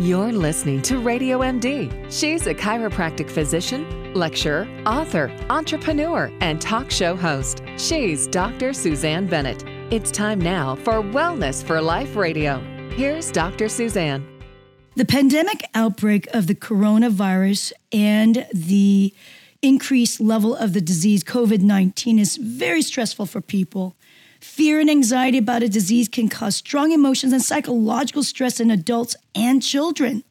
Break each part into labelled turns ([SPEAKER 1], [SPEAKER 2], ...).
[SPEAKER 1] You're listening to Radio MD. She's a chiropractic physician, lecturer, author, entrepreneur, and talk show host. She's Dr. Susanne Bennett. It's time now for Wellness for Life Radio. Here's Dr. Susanne.
[SPEAKER 2] The pandemic outbreak of the coronavirus and the increased level of the disease, COVID 19, is very stressful for people. Fear and anxiety about a disease can cause strong emotions and psychological stress in adults and children.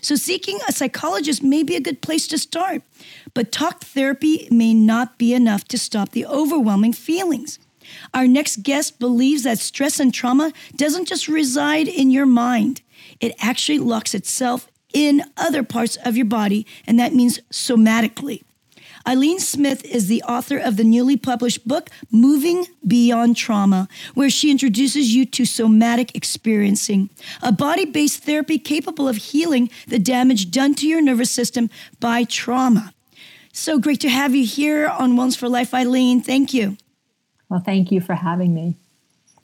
[SPEAKER 2] So, seeking a psychologist may be a good place to start, but talk therapy may not be enough to stop the overwhelming feelings. Our next guest believes that stress and trauma doesn't just reside in your mind, it actually locks itself in other parts of your body, and that means somatically. Ilene Smith is the author of the newly published book, Moving Beyond Trauma, where she introduces you to somatic experiencing, a body based therapy capable of healing the damage done to your nervous system by trauma. So great to have you here on Wellness for Life, Ilene. Thank you.
[SPEAKER 3] Well, thank you for having me.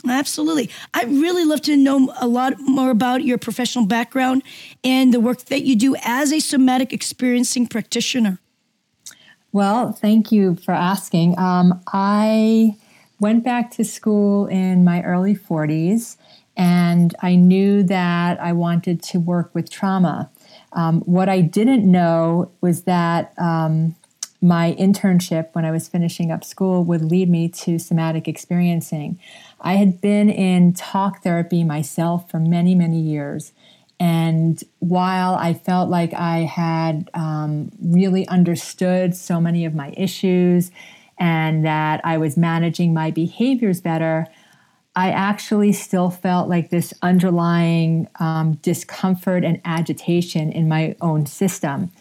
[SPEAKER 2] Absolutely. I'd really love to know a lot more about your professional background and the work that you do as a somatic experiencing practitioner.
[SPEAKER 3] Well, thank you for asking. Um, I went back to school in my early 40s and I knew that I wanted to work with trauma. Um, what I didn't know was that um, my internship when I was finishing up school would lead me to somatic experiencing. I had been in talk therapy myself for many, many years. And while I felt like I had um, really understood so many of my issues and that I was managing my behaviors better, I actually still felt like this underlying um, discomfort and agitation in my own system.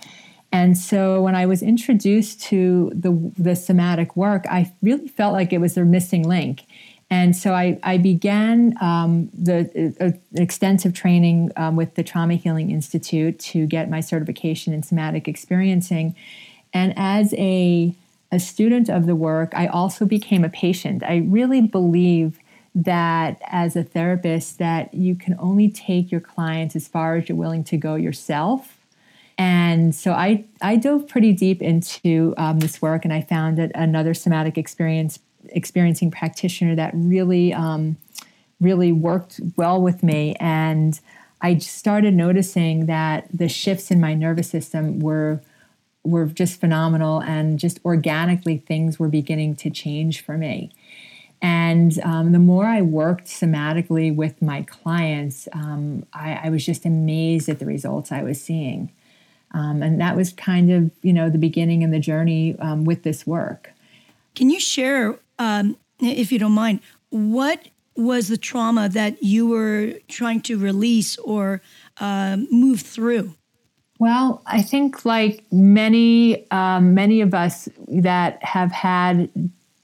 [SPEAKER 3] And so when I was introduced to the, the somatic work, I really felt like it was a missing link. And so I, I began um, the uh, extensive training um, with the Trauma Healing Institute to get my certification in somatic experiencing. And as a, a student of the work, I also became a patient. I really believe that as a therapist that you can only take your clients as far as you're willing to go yourself. And so I, I dove pretty deep into um, this work and I found that another somatic experience experiencing practitioner that really um, really worked well with me. And i started noticing that the shifts in my nervous system were were just phenomenal and just organically things were beginning to change for me. And um, the more i worked somatically with my clients um, I, I, was just amazed at the results i was seeing. Um, and that was kind of you know the beginning and the journey um, with this work.
[SPEAKER 2] Can you share um, if you don't mind, what was the trauma that you were trying to release or uh, move through?
[SPEAKER 3] Well, I think like many um, many of us that have had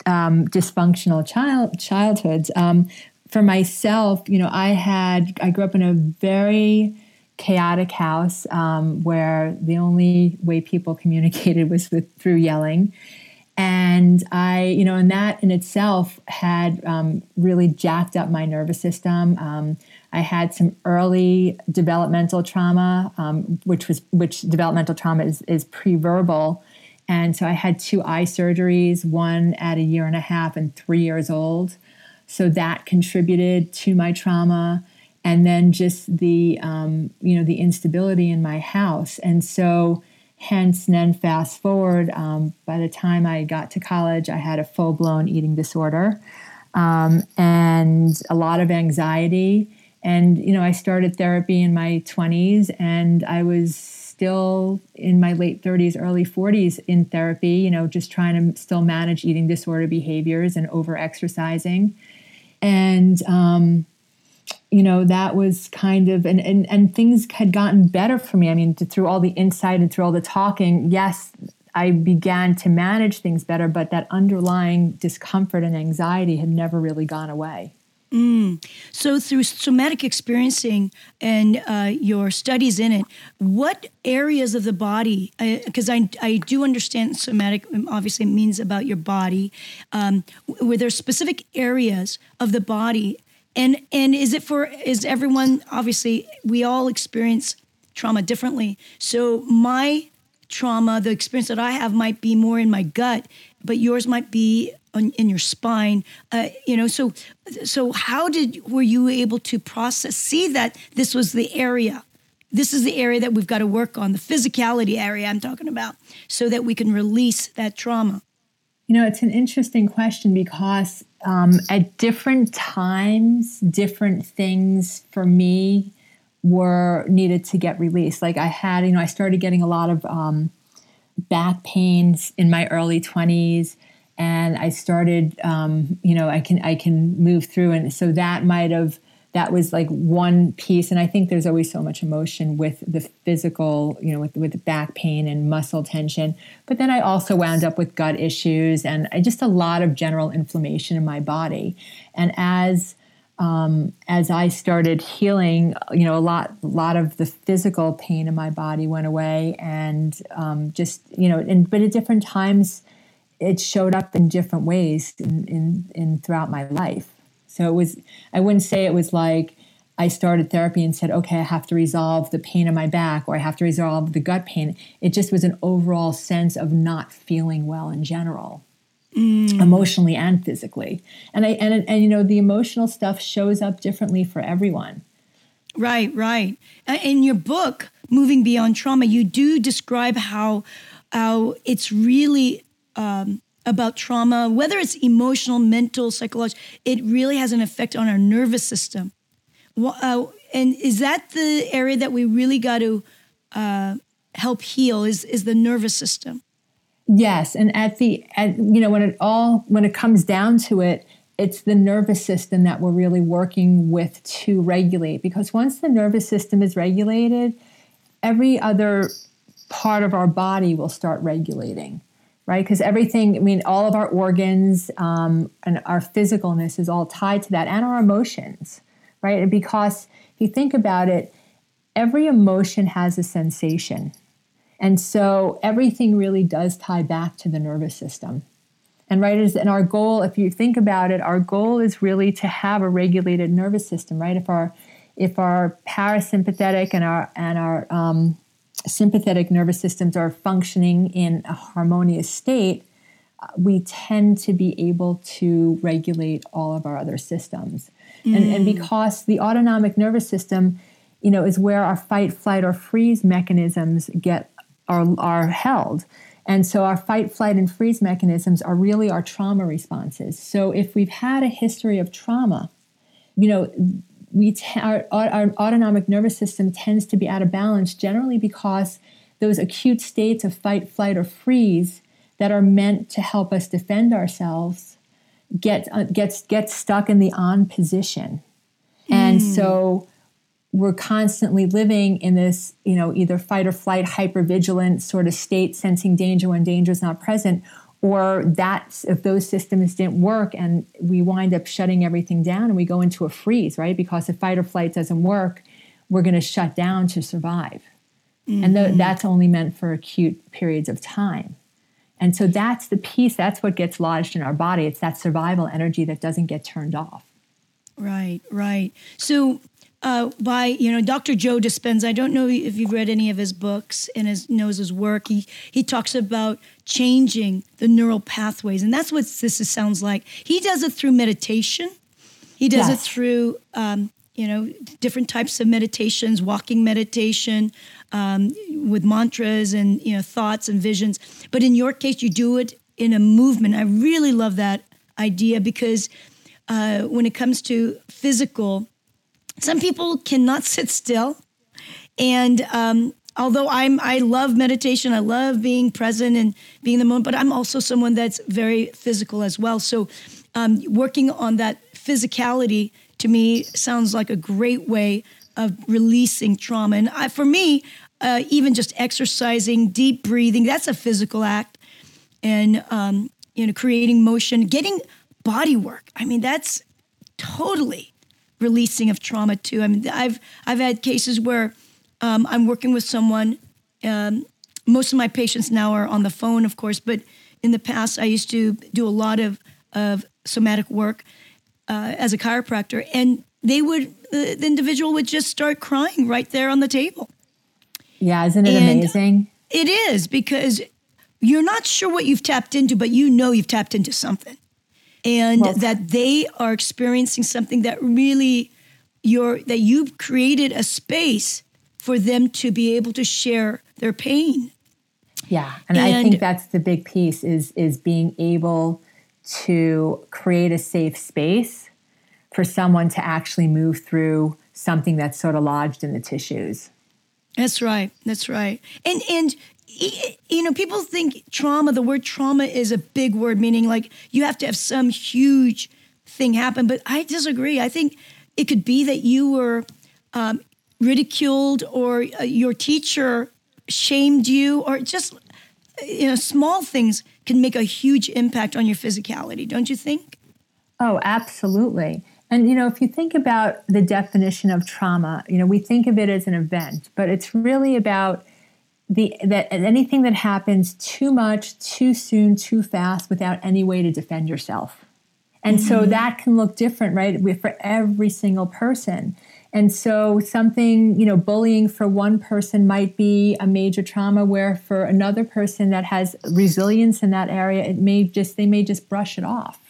[SPEAKER 3] um, dysfunctional child childhoods. Um, for myself, you know, I had I grew up in a very chaotic house um, where the only way people communicated was with through yelling, and I, you know, and that in itself had um, really jacked up my nervous system. Um, I had some early developmental trauma, um, which was which developmental trauma is, is pre-verbal, and so I had two eye surgeries, one at a year and a half and three years old. So that contributed to my trauma, and then just the um, you know the instability in my house, and so Hence, then fast forward, um, by the time I got to college, I had a full blown eating disorder um, and a lot of anxiety. And, you know, I started therapy in my 20s and I was still in my late 30s, early 40s in therapy, you know, just trying to still manage eating disorder behaviors and over exercising. And, um, you know that was kind of and, and and things had gotten better for me i mean through all the insight and through all the talking yes i began to manage things better but that underlying discomfort and anxiety had never really gone away
[SPEAKER 2] Mm. So, through somatic experiencing and uh, your studies in it, what areas of the body? Because uh, I, I do understand somatic um, obviously means about your body. Um, were there specific areas of the body and and is it for is everyone obviously we all experience trauma differently. So my trauma, the experience that I have might be more in my gut, but yours might be on, in your spine. Uh, you know, so so how did were you able to process see that this was the area? This is the area that we've got to work on, the physicality area I'm talking about, so that we can release that trauma.
[SPEAKER 3] You know, it's an interesting question because um, at different times, different things for me were needed to get released. Like I had, you know, I started getting a lot of um, back pains in my early 20s and I started, um, you know, I can I can move through, and so that might have that was like one piece. And I think there's always so much emotion with the physical, you know, with with back pain and muscle tension. But then I also wound up with gut issues and just a lot of general inflammation in my body. And as um, as I started healing, you know, a lot, a lot of the physical pain in my body went away, and um, just, you know, and but at different times, it showed up in different ways in, in, in throughout my life. So it was, I wouldn't say it was like I started therapy and said, okay, I have to resolve the pain in my back or I have to resolve the gut pain. It just was an overall sense of not feeling well in general. Mm. emotionally and physically. And I and and you know the emotional stuff shows up differently for everyone.
[SPEAKER 2] Right, right. In your book, Moving Beyond Trauma, you do describe how how it's really um, about trauma, whether it's emotional, mental, psychological. It really has an effect on our nervous system. Uh, and is that the area that we really got to uh, help heal? Is is the nervous system?
[SPEAKER 3] Yes, and at the at, you know when it all when it comes down to it, it's the nervous system that we're really working with to regulate because once the nervous system is regulated, every other part of our body will start regulating, right? Because everything, I mean, all of our organs um, and our physicalness is all tied to that and our emotions, right? Because if you think about it, every emotion has a sensation and so everything really does tie back to the nervous system. And right is and our goal, if you think about it, our goal is really to have a regulated nervous system, right? If our if our parasympathetic and our and our um, sympathetic nervous systems are functioning in a harmonious state, uh, we tend to be able to regulate all of our other systems. Mm. And, and because the autonomic nervous system, you know, is where our fight, flight, or freeze mechanisms get are, are held. And so our fight, flight, and freeze mechanisms are really our trauma responses. So if we've had a history of trauma, you know, we t- our, our autonomic nervous system tends to be out of balance generally because those acute states of fight, flight, or freeze that are meant to help us defend ourselves get uh, gets get stuck in the on position. And hmm. so we're constantly living in this, you know, either fight or flight, hypervigilant sort of state, sensing danger when danger is not present, or that if those systems didn't work and we wind up shutting everything down and we go into a freeze, right? Because if fight or flight doesn't work, we're going to shut down to survive. Mm-hmm. And th- that's only meant for acute periods of time. And so that's the piece, that's what gets lodged in our body. It's that survival energy that doesn't get turned off.
[SPEAKER 2] Right, right. So uh, by you know Dr. Joe Dispenza. I don't know if you've read any of his books and his knows his work. He he talks about changing the neural pathways, and that's what this sounds like. He does it through meditation. He does yes. it through um, you know different types of meditations, walking meditation um, with mantras and you know thoughts and visions. But in your case, you do it in a movement. I really love that idea because uh, when it comes to physical some people cannot sit still. And um, although I'm, I love meditation, I love being present and being in the moment, but I'm also someone that's very physical as well. So um, working on that physicality to me sounds like a great way of releasing trauma. And I, for me, uh, even just exercising, deep breathing, that's a physical act. And, um, you know, creating motion, getting body work. I mean, that's totally releasing of trauma too. I mean, I've I've had cases where um, I'm working with someone. Um, most of my patients now are on the phone, of course, but in the past, I used to do a lot of of somatic work uh, as a chiropractor, and they would the, the individual would just start crying right there on the table,
[SPEAKER 3] Yeah, isn't it
[SPEAKER 2] And-
[SPEAKER 3] amazing?
[SPEAKER 2] It is because you're not sure what you've tapped into, but you know you've tapped into something. And
[SPEAKER 3] Well-
[SPEAKER 2] that they are experiencing something that really you're that you've created a space for them to be able to share their pain.
[SPEAKER 3] Yeah, and, I think that's the big piece is is being able to create a safe space for someone to actually move through something that's sort of lodged in the tissues.
[SPEAKER 2] That's right. That's right. And and you know, people think trauma. The word trauma is a big word, meaning like you have to have some huge thing happen. But I disagree. I think it could be that you were um, ridiculed, or uh, your teacher shamed you, or just you know, small things can make a huge impact on your physicality. Don't you think?
[SPEAKER 3] Oh, absolutely. And you know, if you think about the definition of trauma, you know, we think of it as an event, but it's really about the that anything that happens too much, too soon, too fast without any way to defend yourself. And so mm-hmm. that can look different, right, for every single person. And so something, you know, bullying for one person might be a major trauma where for another person that has resilience in that area, it may just they may just brush it off.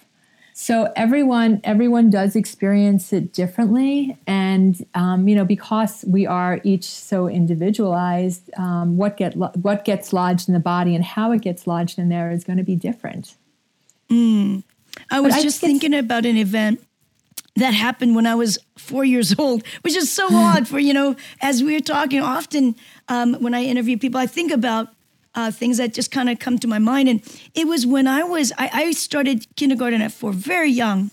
[SPEAKER 3] So everyone everyone does experience it differently, and um, you know because we are each so individualized, um, what get lo- what gets lodged in the body and how it gets lodged in there is going to be different.
[SPEAKER 2] I was
[SPEAKER 3] I
[SPEAKER 2] just
[SPEAKER 3] think
[SPEAKER 2] thinking about an event that happened when I was four years old, which is so odd for, you know, as we are talking, often um, when I interview people, I think about uh, things that just kind of come to my mind. And it was when I was, I, I started kindergarten at four, very young.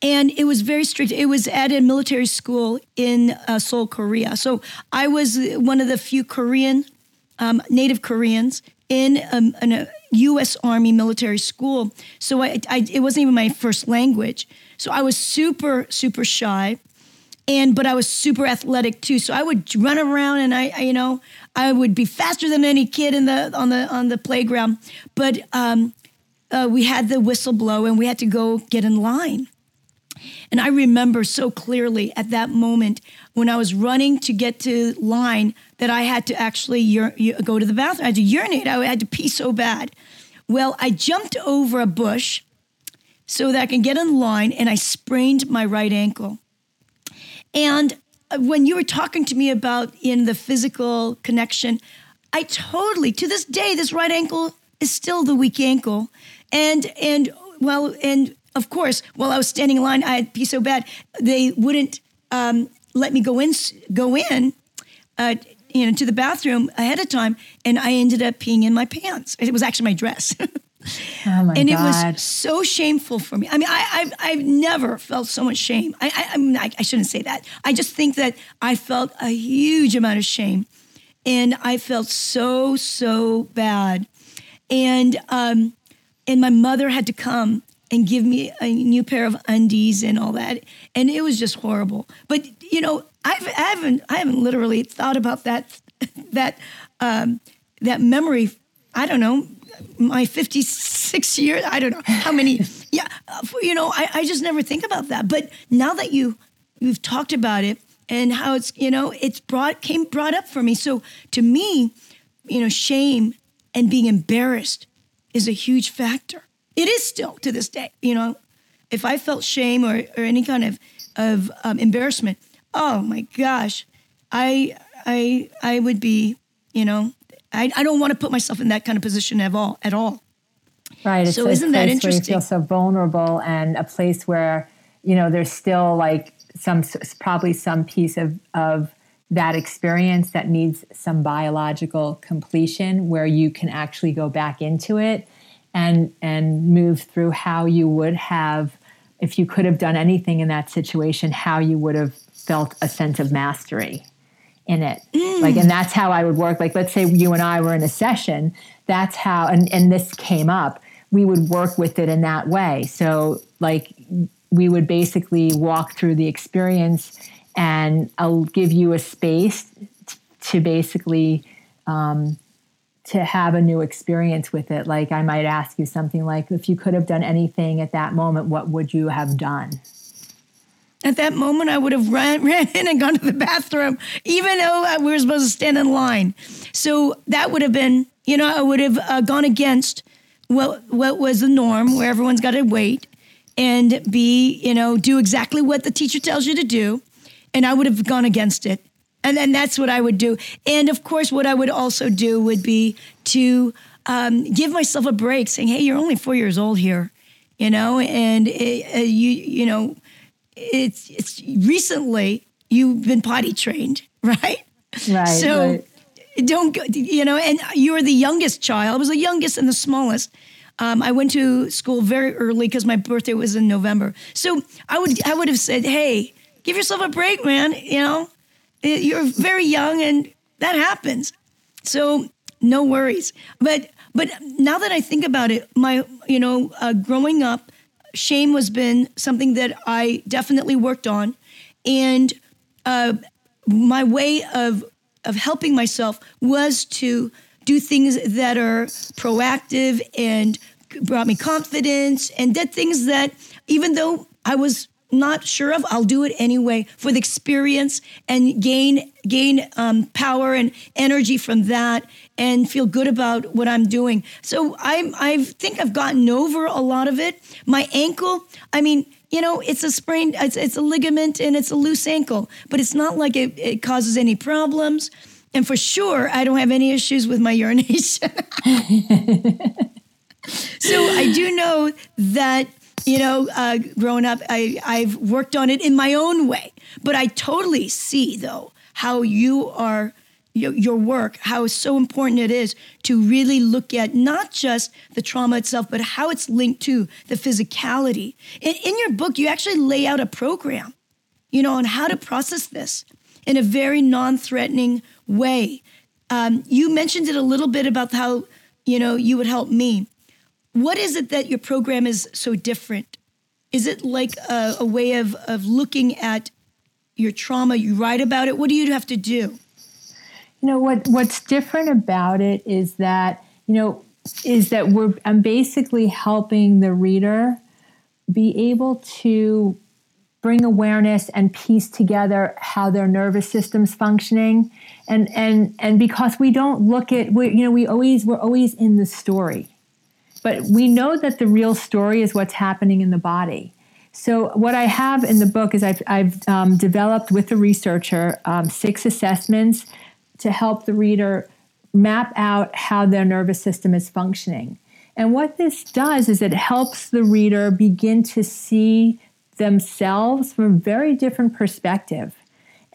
[SPEAKER 2] And it was very strict. It was at a military school in uh, Seoul, Korea. So I was one of the few Korean um, Native Koreans in, um, in a U.S. Army military school. So I, I, it wasn't even my first language. So I was super, super shy, and but I was super athletic too. So I would run around, and I, I you know, I would be faster than any kid in the on the on the playground. But um, uh, we had the whistle blow, and we had to go get in line. And I remember so clearly at that moment when I was running to get to line that I had to actually ur- go to the bathroom. I had to urinate. I had to pee so bad. Well, I jumped over a bush so that I can get in line and I sprained my right ankle. And when you were talking to me about in the physical connection, I totally to this day this right ankle is still the weak ankle, and and well and of course while I was standing in line I had pee so bad they wouldn't um, let me go in go in. Uh, you know, to the bathroom ahead of time, and I ended up peeing in my pants. It was actually my dress.
[SPEAKER 3] Oh my
[SPEAKER 2] and
[SPEAKER 3] god!
[SPEAKER 2] it was so shameful for me. I mean, I, I've, I've never felt so much shame. I, I, I, mean, I, I shouldn't say that. I just think that I felt a huge amount of shame, and I felt so so bad, and um, and my mother had to come and give me a new pair of undies and all that, and it was just horrible. But you know, I've, I haven't I haven't literally thought about that that um, that memory. I don't know my 56 years i don't know how many yeah you know I, I just never think about that. But now that you you've talked about it and how it's you know it's brought came brought up for me. So to me you know shame and being embarrassed is a huge factor. It is still to this day you know. If i felt shame or, or any kind of of um, embarrassment oh my gosh i i i would be you know I, I don't want to put myself in that kind of position at all at all
[SPEAKER 3] Right. It's
[SPEAKER 2] So
[SPEAKER 3] a
[SPEAKER 2] isn't that
[SPEAKER 3] place where you
[SPEAKER 2] interesting?
[SPEAKER 3] feel so vulnerable and a place where, you know, there's still like some probably some piece of of that experience that needs some biological completion where you can actually go back into it and and move through how you would have if you could have done anything in that situation, how you would have felt a sense of mastery in it. Like, and that's how I would work. Like, let's say you and I were in a session, that's how, and, and this came up, we would work with it in that way. So, like, we would basically walk through the experience and I'll give you a space t- to basically, um, to have a new experience with it. Like, I might ask you something like, if you could have done anything at that moment, what would you have done?
[SPEAKER 2] At that moment, I would have ran, ran in and gone to the bathroom, even though we were supposed to stand in line. So that would have been, you know, I would have uh, gone against what what was the norm, where everyone's got to wait and be, you know, do exactly what the teacher tells you to do, and I would have gone against it, and then that's what I would do. And of course, what I would also do would be to um, give myself a break, saying, "Hey, you're only four years old here." You know, and it, uh, you you know, it's it's recently you've been potty trained, right?
[SPEAKER 3] Right.
[SPEAKER 2] So
[SPEAKER 3] right.
[SPEAKER 2] don't go, you know, and you are the youngest child. I was the youngest and the smallest. Um, I went to school very early because my birthday was in November. So I would I would have said, "Hey, give yourself a break, man. You know, you're very young, and that happens. So no worries." But but now that I think about it, my you know, uh, growing up, shame was been something that I definitely worked on, and uh, my way of of helping myself was to do things that are proactive and brought me confidence and did things that even though I was not sure of i'll do it anyway for the experience and gain gain um, power and energy from that and feel good about what i'm doing. So i i think i've gotten over a lot of it. My ankle i mean you know it's a sprain it's, it's a ligament and it's a loose ankle but it's not like it, it causes any problems. And for sure i don't have any issues with my urination. So i do know that you know, uh, growing up, I, I've worked on it in my own way. But I totally see, though, how you are, your, your work, how so important it is to really look at not just the trauma itself, but how it's linked to the physicality. In, in your book, you actually lay out a program, you know, on how to process this in a very non threatening way. Um, you mentioned it a little bit about how, you know, you would help me what is it that your program is so different? Is it like a, a way of, of looking at your trauma? You write about it. What do you have to do?
[SPEAKER 3] You know what? What's different about it is that you know is that we're I'm basically helping the reader be able to bring awareness and piece together how their nervous system's functioning and and and because we don't look at we you know we always we're always in the story but we know that the real story is what's happening in the body. So, what I have in the book is I've, I've um, developed with the researcher um, six assessments to help the reader map out how their nervous system is functioning. And what this does is it helps the reader begin to see themselves from a very different perspective.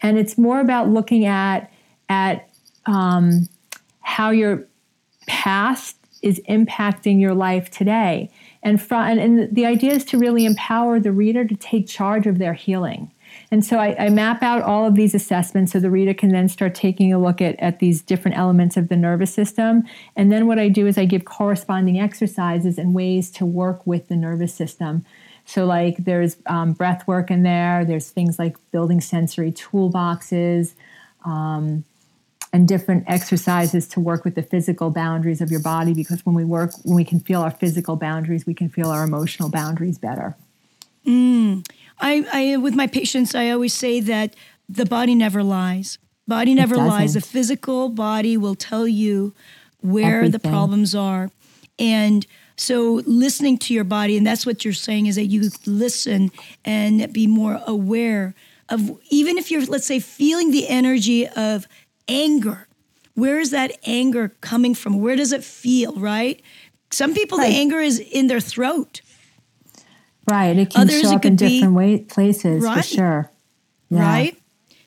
[SPEAKER 3] And it's more about looking at, at um, how your past is impacting your life today. And, and the idea is to really empower the reader to take charge of their healing. And so I, I, map out all of these assessments so the reader can then start taking a look at, at these different elements of the nervous system. And then what I do is I give corresponding exercises and ways to work with the nervous system. So, like, there's um, breath work in there, there's things like building sensory toolboxes. Um, and different exercises to work with the physical boundaries of your body because when we work when we can feel our physical boundaries we can feel our emotional boundaries better.
[SPEAKER 2] Mm. I, I with my patients i always say that the body never lies. Body never lies. the physical body will tell you where Everything. the problems are. And so listening to your body and that's what you're saying is that you listen and be more aware of even if you're let's say feeling the energy of anger. Where is that anger coming from? Where does it feel, right? Some people, right. the anger is in their throat.
[SPEAKER 3] Right. It can Others, show up in different way, places right. for sure.
[SPEAKER 2] Yeah. Right.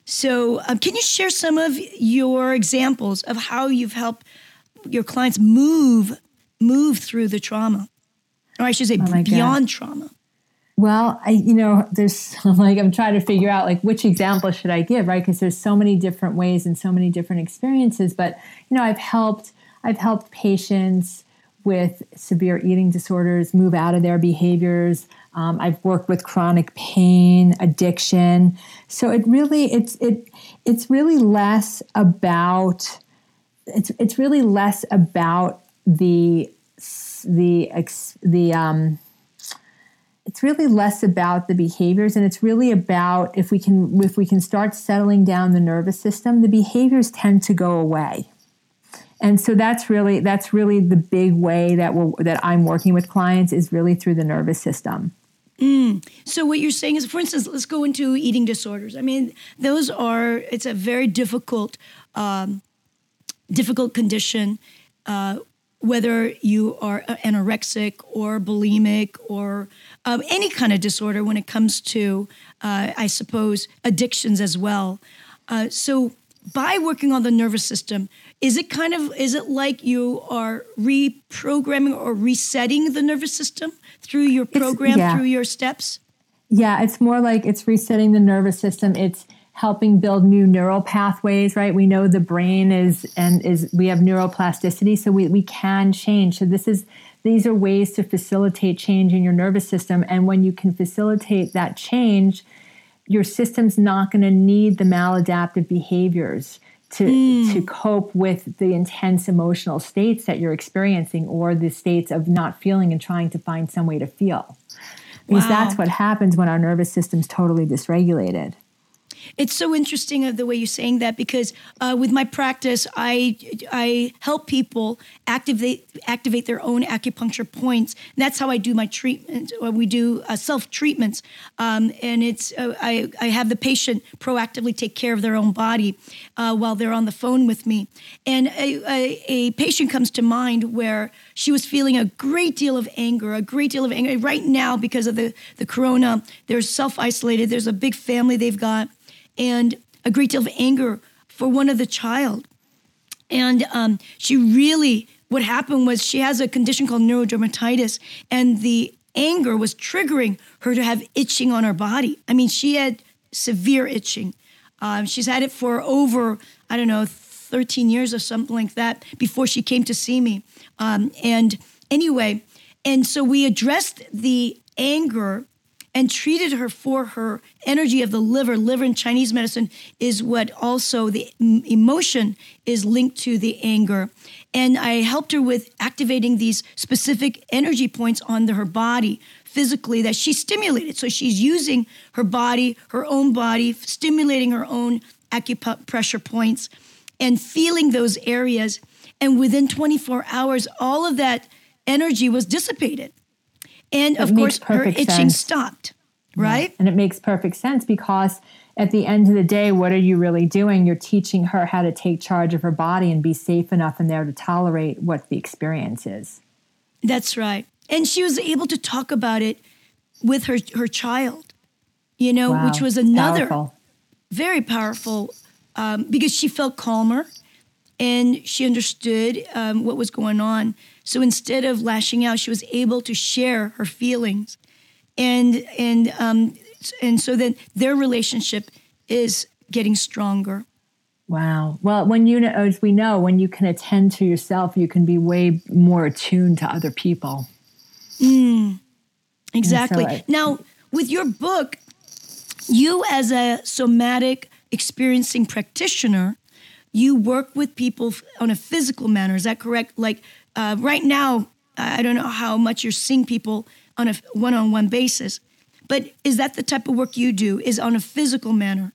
[SPEAKER 2] So, um, can you share some of your examples of how you've helped your clients move move through the trauma, or I should say, oh beyond God. trauma?
[SPEAKER 3] Well, I, you know, there's like, I'm trying to figure out like which example should I give, right? Because there's so many different ways and so many different experiences. But, you know, I've helped, I've helped patients with severe eating disorders move out of their behaviors. Um, I've worked with chronic pain, addiction. So it really, it's, it, it's really less about, it's, it's really less about the, the, the, um, it's really less about the behaviors and it's really about if we can if we can start settling down the nervous system the behaviors tend to go away and so that's really that's really the big way that we're that i'm working with clients is really through the nervous system
[SPEAKER 2] Mm. So what you're saying is, for instance, let's go into eating disorders. I mean, those are it's a very difficult, um, difficult condition. Uh, whether you are anorexic or bulimic or um, any kind of disorder when it comes to, uh, I suppose, addictions as well. Uh, so by working on the nervous system, is it kind of is it like you are reprogramming or resetting the nervous system through your program, yeah. through your steps?
[SPEAKER 3] Yeah, it's more like it's resetting the nervous system. It's helping build new neural pathways right we know the brain is and is we have neuroplasticity so we, we can change so this is these are ways to facilitate change in your nervous system and when you can facilitate that change your system's not going to need the maladaptive behaviors to mm. to cope with the intense emotional states that you're experiencing or the states of not feeling and trying to find some way to feel because wow. that's what happens when our nervous system's totally dysregulated
[SPEAKER 2] it's so interesting of the way you're saying that because uh, with my practice, I I help people activate activate their own acupuncture points. And that's how I do my treatment. Uh, we do uh, self treatments, um, and it's uh, I I have the patient proactively take care of their own body uh, while they're on the phone with me. And a, a, a patient comes to mind where she was feeling a great deal of anger, a great deal of anger. Right now, because of the the corona, they're self isolated. There's a big family they've got and a great deal of anger for one of the child. And um, she really, what happened was she has a condition called neurodermatitis, and the anger was triggering her to have itching on her body. I mean, she had severe itching. Um, she's had it for over, I don't know, 13 years or something like that before she came to see me. Um, and anyway, and so we addressed the anger and treated her for her energy of the liver. Liver in Chinese medicine is what also the emotion is linked to the anger. And I helped her with activating these specific energy points on her body physically that she stimulated. So she's using her body, her own body, stimulating her own acupressure points and feeling those areas. And within 24 hours, all of that energy was dissipated. And of course, her itching sense. stopped, right?
[SPEAKER 3] Yeah. And it makes perfect sense because at the end of the day, what are you really doing? You're teaching her how to take charge of her body and be safe enough in there to tolerate what the experience is.
[SPEAKER 2] That's right. And she was able to talk about it with her, her child, you know, wow. which was another powerful. very powerful um, because she felt calmer and she understood um, what was going on. So instead of lashing out, she was able to share her feelings, and and um, and so then their relationship is getting stronger.
[SPEAKER 3] Wow. Well, when you know, as we know, when you can attend to yourself, you can be way more attuned to other people.
[SPEAKER 2] Mm, exactly. So I, now, with your book, you as a somatic experiencing practitioner, you work with people on a physical manner. Is that correct? Like uh, right now, I don't know how much you're seeing people on a one-on-one basis, but is that the type of work you do? Is on a physical manner?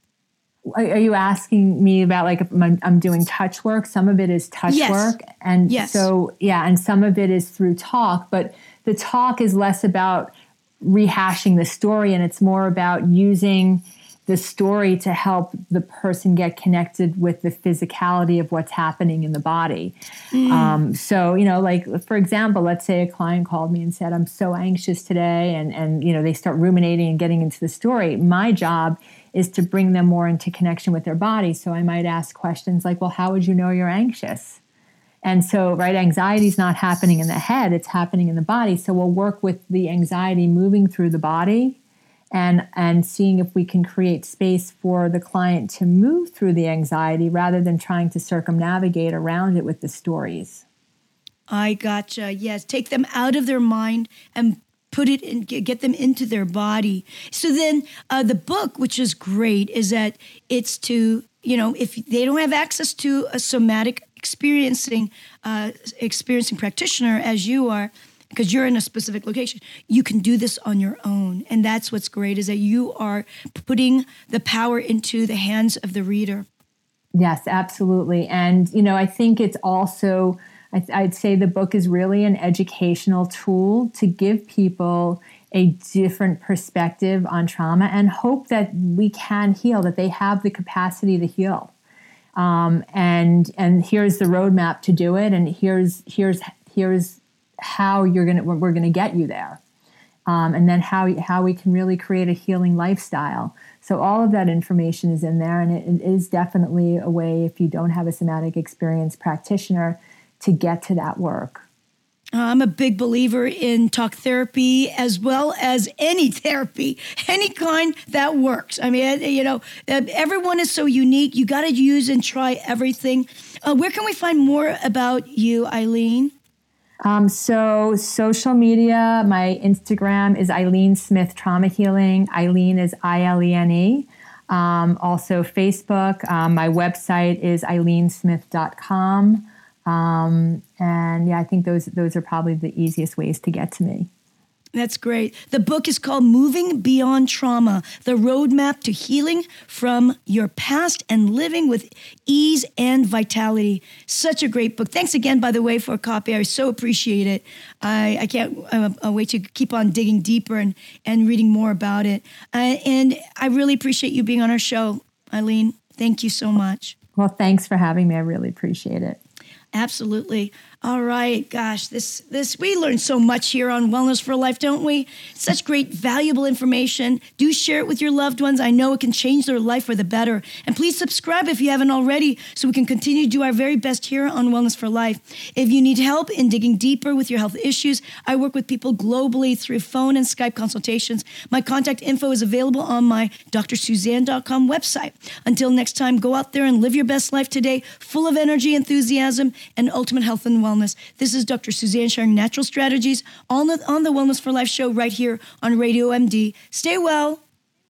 [SPEAKER 3] Are you asking me about like I'm, I'm doing touch work? Some of it is touch yes. work, and yes. so yeah, and some of it is through talk. But the talk is less about rehashing the story, and it's more about using the story to help the person get connected with the physicality of what's happening in the body. Mm. Um, so, you know, like for example, let's say a client called me and said, I'm so anxious today, and, and you know, they start ruminating and getting into the story. My job is to bring them more into connection with their body. So I might ask questions like, well, how would you know you're anxious? And so, right, anxiety is not happening in the head, it's happening in the body. So we'll work with the anxiety moving through the body and and seeing if we can create space for the client to move through the anxiety rather than trying to circumnavigate around it with the stories.
[SPEAKER 2] I gotcha. Yes, take them out of their mind and put it in, get them into their body. So then, uh, the book, which is great, is that it's to you know if they don't have access to a somatic experiencing uh, experiencing practitioner as you are, because you're in a specific location. You can do this on your own. And that's what's great is that you are putting the power into the hands of the reader.
[SPEAKER 3] Yes, absolutely. And, you know, I think it's also, I'd say the book is really an educational tool to give people a different perspective on trauma and hope that we can heal, that they have the capacity to heal. Um, and and here's the roadmap to do it, and here's here's here's how you're gonna we're gonna get you there, um, and then how how we can really create a healing lifestyle. So all of that information is in there, and it, it is definitely a way if you don't have a somatic experience practitioner to get to that work.
[SPEAKER 2] I'm a big believer in talk therapy as well as any therapy, any kind that works. I mean, you know, everyone is so unique. You got to use and try everything. Uh, where can we find more about you, Ilene?
[SPEAKER 3] Um, so, social media, my Instagram is Ilene Smith Trauma Healing. Ilene is I L E N E. Um, also, Facebook. Um, my website is ilenesmith.com. Um, and yeah, I think those those are probably the easiest ways to get to me.
[SPEAKER 2] That's great. The book is called Moving Beyond Trauma The Roadmap to Healing from Your Past and Living with Ease and Vitality. Such a great book. Thanks again, by the way, for a copy. I so appreciate it. I, I can't uh, uh wait to keep on digging deeper and, and reading more about it. Uh, and I really appreciate you being on our show, Ilene. Thank you so much.
[SPEAKER 3] Well, thanks for having me. I really appreciate it.
[SPEAKER 2] Absolutely. All right, gosh, this this we learn so much here on Wellness for Life, don't we? Such great valuable information. Do share it with your loved ones. I know it can change their life for the better. And please subscribe if you haven't already so we can continue to do our very best here on Wellness for Life. If you need help in digging deeper with your health issues, I work with people globally through phone and Skype consultations. My contact info is available on my drsusanne.com website. Until next time, go out there and live your best life today, full of energy, enthusiasm, and ultimate health and wellness wellness. This is Dr. Susanne sharing natural strategies on the, on the Wellness for Life show right here on Radio MD. Stay well,